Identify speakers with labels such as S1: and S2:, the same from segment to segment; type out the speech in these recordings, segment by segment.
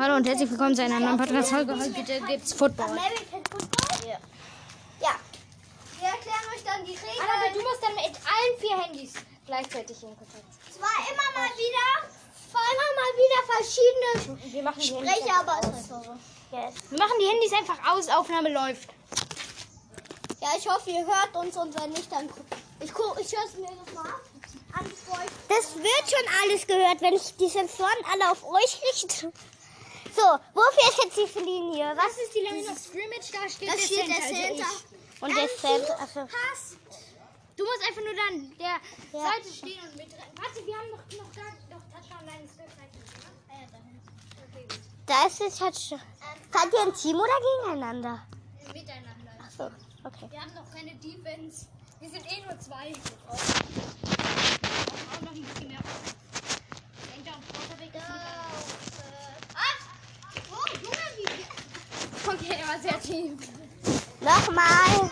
S1: Hallo und herzlich willkommen zu einer neuen Podcast-Folge. Heute gibt's Football.
S2: American Football?
S3: Ja.
S2: Ja. Wir erklären euch dann die
S1: Aber
S2: Regeln.
S1: du musst dann mit allen vier Handys gleichzeitig in Kontakt
S2: Zwar immer mal wieder, zwar immer mal wieder verschiedene
S1: Wir machen die Handys
S2: Sprecher,
S1: einfach
S2: aber
S1: aus.
S2: es ist so.
S3: Yes.
S1: Wir machen die Handys einfach aus, Aufnahme läuft.
S2: Ja, ich hoffe, ihr hört uns und wenn nicht, dann guck. Ich guck, ich höre es mir noch mal ab.
S3: Das wird schon alles gehört, wenn ich die Sensoren alle auf euch richte. So, wofür ist jetzt die Linie? Was?
S1: Das ist die Line of Scrimmage, da steht
S2: Da
S1: der
S2: steht der
S1: Center. also
S2: Center.
S1: ich.
S3: Und der Center. Achso.
S2: Hast.
S1: Du musst einfach nur dann der
S3: Ja.
S1: Seite stehen und mitrennen. Warte, wir haben noch, noch gar noch Touchdown Line ist das nicht, ne? Ah da. Okay.
S3: Da ist es halt schon. Seid ihr ein Team oder gegeneinander?
S1: Miteinander.
S3: Achso, okay.
S1: Wir haben noch keine Defense. Wir sind eh nur zwei. Wir brauchen auch noch ein bisschen mehr. Center und Quarterback ist
S2: Ah! Oh, Junge, wie.
S1: mit. Okay, er war sehr tief.
S3: Nochmal.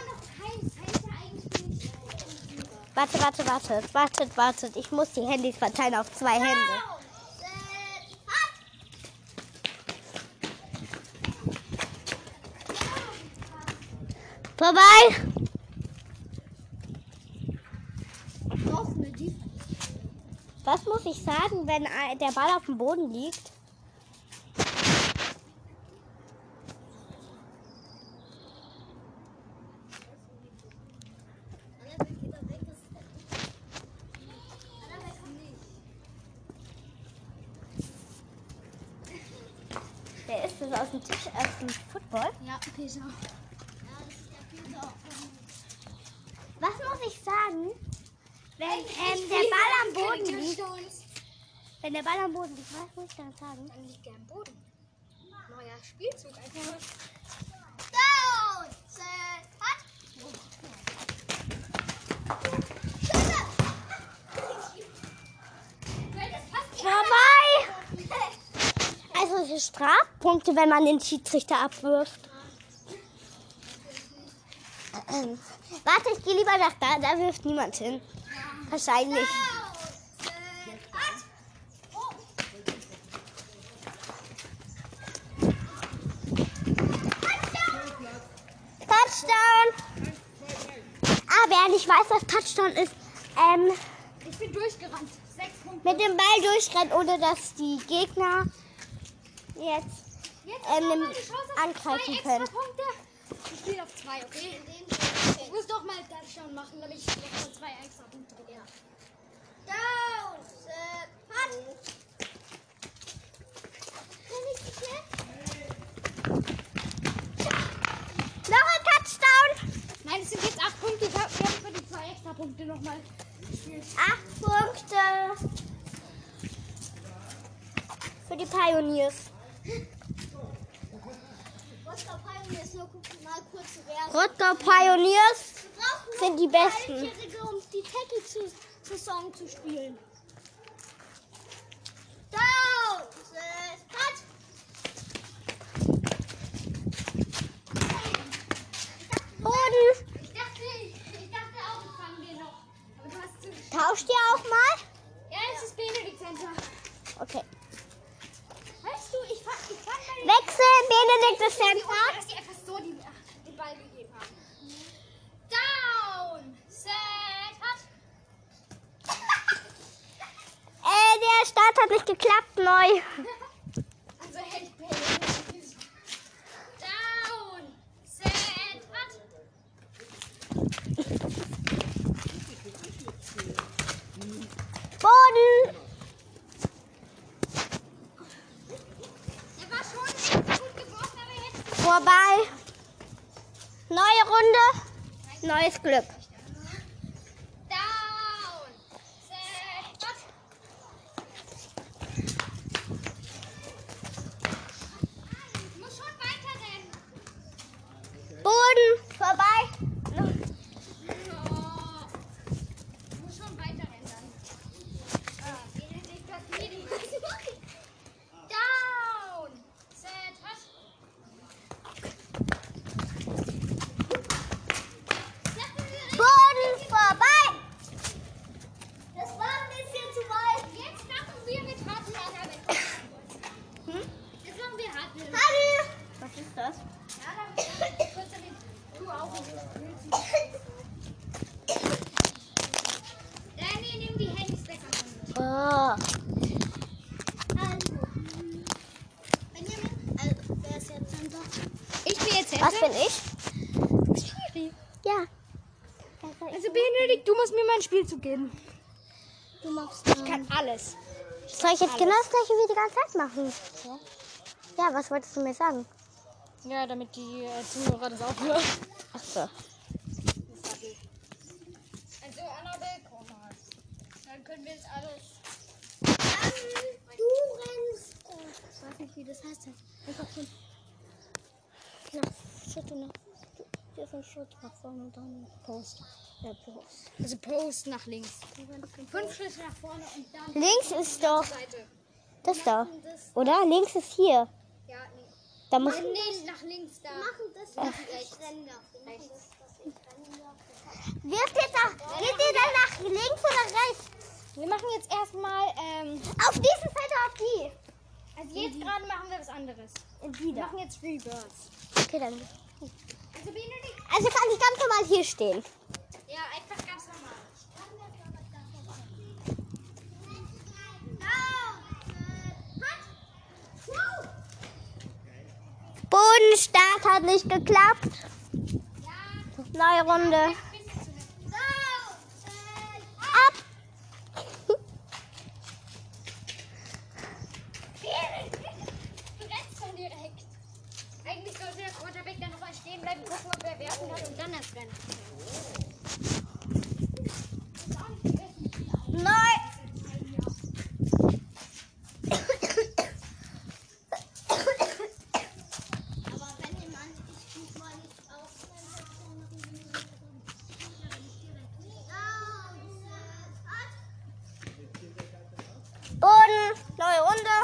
S3: Warte, warte, warte. Wartet, wartet. Ich muss die Handys verteilen auf zwei Hände. Vorbei. Was muss ich sagen, wenn der Ball auf dem Boden liegt? Wer ist das dem Football?
S1: Ja, Peter.
S3: Was muss ich sagen, wenn ähm, der Ball am Boden liegt? Wenn der Ball am Boden liegt, was muss ich dann sagen?
S1: Dann liegt er am Boden. Neuer Spielzug einfach.
S2: Down! Set. Hat.
S3: Vorbei! Ist Strafpunkte, wenn man den Schiedsrichter abwirft. Ähm, warte, ich gehe lieber nach da. Da wirft niemand hin. Wahrscheinlich. Touchdown! Ah, wer nicht weiß, was Touchdown ist, ähm,
S1: Ich bin durchgerannt.
S3: Mit dem Ball durchrennen, ohne dass die Gegner jetzt
S1: Jetzt
S3: ähm,
S1: haben wir die Chance auf
S3: angreifen
S1: zwei
S3: können.
S1: Ich spiele auf zwei, okay? Ich muss doch mal Touchdown machen, damit ich noch zwei extra Punkte bekomme.
S2: Down! Set. Hat.
S3: Noch ein Touchdown!
S1: Nein, es sind jetzt acht Punkte. Ich habe hab für die zwei extra Punkte nochmal gespielt.
S3: Acht Punkte für die Pioneers.
S2: Rostock Pioneers, nur guck mal kurz Werbung.
S3: Rottgau Pioneers sind die Besten.
S2: Um die Tackle zu, Saison zu spielen.
S1: Zu.
S3: Tauscht ihr auch mal?
S1: Ja, es ist Benedikt Center.
S3: Okay.
S1: Ich fand, ich fand
S3: Wechsel, Benedikt ist
S1: den
S3: Center.
S1: dass die einfach so ach, den Ball gegeben haben. Down! Set! Hat!
S3: Äh, der Start hat nicht geklappt, neu.
S1: Also hält Benedikt. Down! Set! Hat!
S3: Boden.
S1: Der war schon gut geworfen, aber jetzt
S3: Vorbei. Neue Runde. Neues Glück.
S1: Down! Set! Hat! Ich muss schon weiter rennen.
S3: Boden. Vorbei.
S1: Oh. Ich muss schon weiter rennen dann. Ah, Benedikt hat mir die Down! Set! Hat! Lassen wir wir hatten.
S2: Hallo. Was ist das?
S1: Ja, dann kurz damit du auch Spiel. Danny, nimm die Handys weg.
S3: Oh.
S1: Ich bin jetzt
S3: Was bin ich?
S1: Schiri.
S3: Ja.
S1: Also Benedikt, du musst mir mein Spielzug geben.
S2: Du machst
S1: Ich kann alles.
S3: Soll ich jetzt genau das gleiche wie die ganze Zeit machen? Ja, was wolltest du mir sagen?
S1: Ja, damit die äh, Zuhörer das auch hören.
S3: Ach so.
S1: Also Annabelle, komm mal. Dann können wir jetzt alles.
S2: Du rennst. Oh, ich weiß nicht, wie das heißt. Einfach so.
S3: Na, Schritte nach. Hier ist ein Schritt nach vorne und dann Post. Ja, Post.
S1: Also Post nach links. Fünf Schritte nach vorne und dann
S3: Links ist doch
S1: Seite.
S3: das da. Oder? Links ist hier.
S1: Ja, nee.
S3: Da muss.
S1: Nee, nach links da.
S2: machen das
S1: Nach rechts.
S2: Wir machen das, ich renne doch.
S3: Wirft ihr da, geht ihr dann nach links oder rechts?
S1: Wir machen jetzt erstmal, ähm,
S3: Auf diese Seite auf die.
S1: also jetzt gerade machen wir was anderes. Wir
S3: Wieder.
S1: machen jetzt Rebirth.
S3: Okay, dann.
S1: Also.
S3: Also kann ich ganz normal hier stehen.
S1: Ja, einfach ganz normal.
S3: Bodenstart hat nicht geklappt. Neue Runde. Ab.
S1: Eigentlich sollte der Quarterback dann nochmal stehen bleiben, gucken, ob er werfen kann und dann erst rennen.
S3: Neu.
S2: Aber wenn jemand, ich guck mal nicht auf.
S3: Boden. Neue Runde.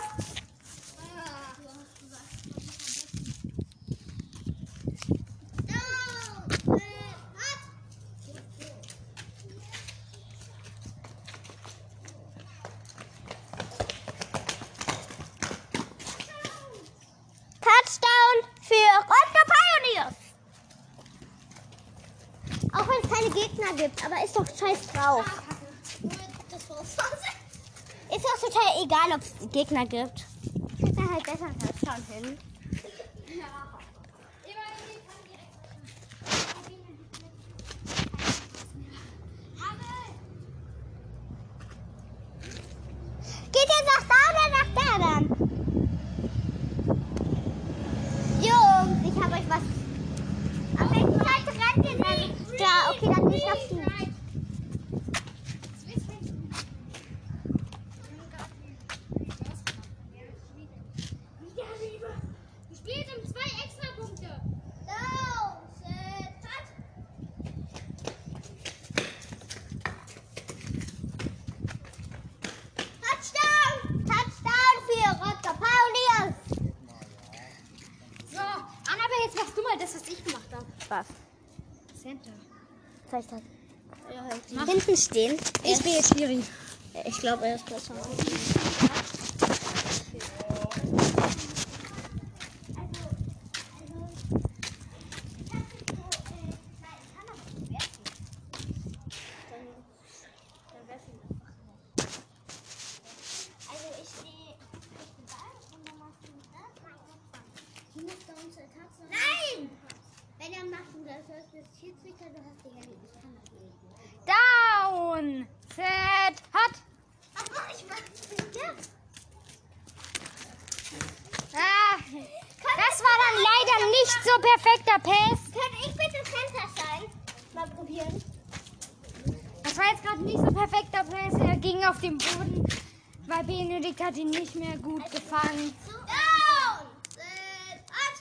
S3: Touchdown für Rostock Pioneers. Auch wenn es keine Gegner gibt, aber ist doch scheiß drauf. Ist doch total egal, ob es Gegner gibt. Ich da halt besser Touchdown hin. Geht ihr nach da oder nach da dann? Jungs, ich habe euch was. Auf welche Seite rennt ihr denn? Da, okay, dann nicht auf die.
S1: Spielt um zwei Extrapunkte.
S3: Touchdown! Touchdown für Rostock Pioneers!
S1: So, Annabelle, jetzt machst du mal das, was ich gemacht habe.
S3: Was? Soll ich das? Hinten stehen.
S1: Ich bin jetzt Schiri.
S3: Ich glaube, er ist besser.
S2: Also ich stehe und dann machst du das. Du musst da uns Tatsache. Nein! Wenn er macht, du das hörst, bist Schiedsrichter, du hast die Hände. Ich kann das nicht.
S1: Down. Set. Hat.
S2: Mach ich? Ja.
S1: Ah, das war dann leider nicht so perfekter Pass.
S2: Kann ich bitte Center sein? Mal probieren.
S1: Das war jetzt gerade nicht so perfekter Pass. Er ging auf den Boden, weil Benedikt hat ihn nicht mehr gut gefangen.
S2: Down! Set, up!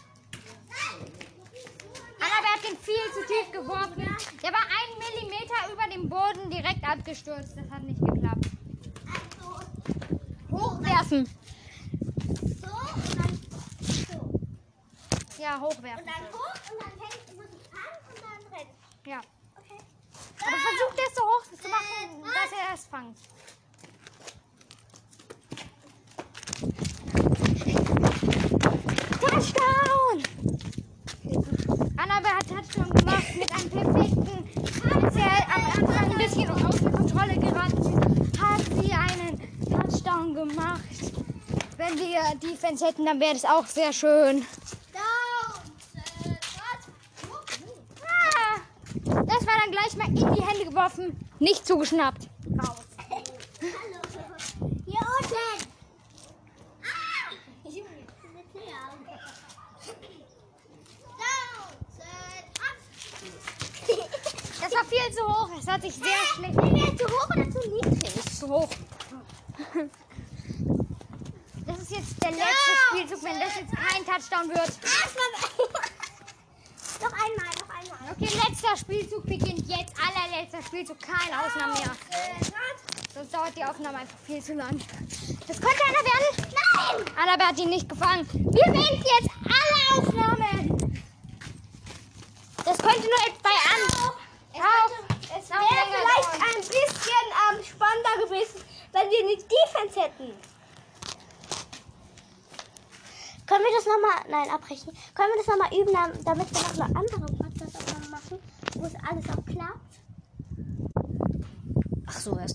S1: Annabelle hat den viel zu tief geworfen. Der war einen Millimeter über dem Boden direkt abgestürzt. Das hat nicht geklappt.
S2: Also,
S1: Hochwerfen.
S2: so und dann so.
S1: Ja, hochwerfen.
S2: Und dann hoch und dann fängt, muss ich fangen und dann rennen.
S1: Ja.
S2: Okay.
S1: Aber versucht es so hoch zu machen, dass er erst fangt.
S3: Touchdown!
S1: Annabelle hat Touchdown gemacht mit einem perfekten. Als er am Anfang ein bisschen außer Kontrolle gerannt ist, hat sie einen Touchdown gemacht. Wenn wir Defense hätten, dann wäre das auch sehr schön. Ah, das war dann gleich mal in die Hände geworfen, nicht zugeschnappt. Raus.
S2: Hier unten.
S1: Das war viel zu hoch. Es hat sich sehr schlecht.
S2: Zu hoch oder zu niedrig.
S1: Zu hoch. Das ist jetzt der letzte Spielzug, wenn das jetzt kein Touchdown wird.
S2: Noch einmal, noch einmal.
S1: Okay, letzter Spielzug beginnt jetzt. Allerletzter Spielzug, keine Ausnahme mehr. Sonst dauert die Aufnahme einfach viel zu lang. Das könnte einer werden. Nein! Annabelle hat ihn nicht gefangen. Wir beenden jetzt alle Aufnahmen. Das könnte nur bei an. Auf.
S2: Es wäre vielleicht
S1: dauern.
S2: ein bisschen ähm, spannender gewesen, wenn wir eine Defense hätten.
S3: Können wir das nochmal, nein, abbrechen. Können wir das nochmal üben, dam- damit wir noch eine andere Podcast-Aufnahme machen, wo es alles auch klappt?
S1: Ach so, erst.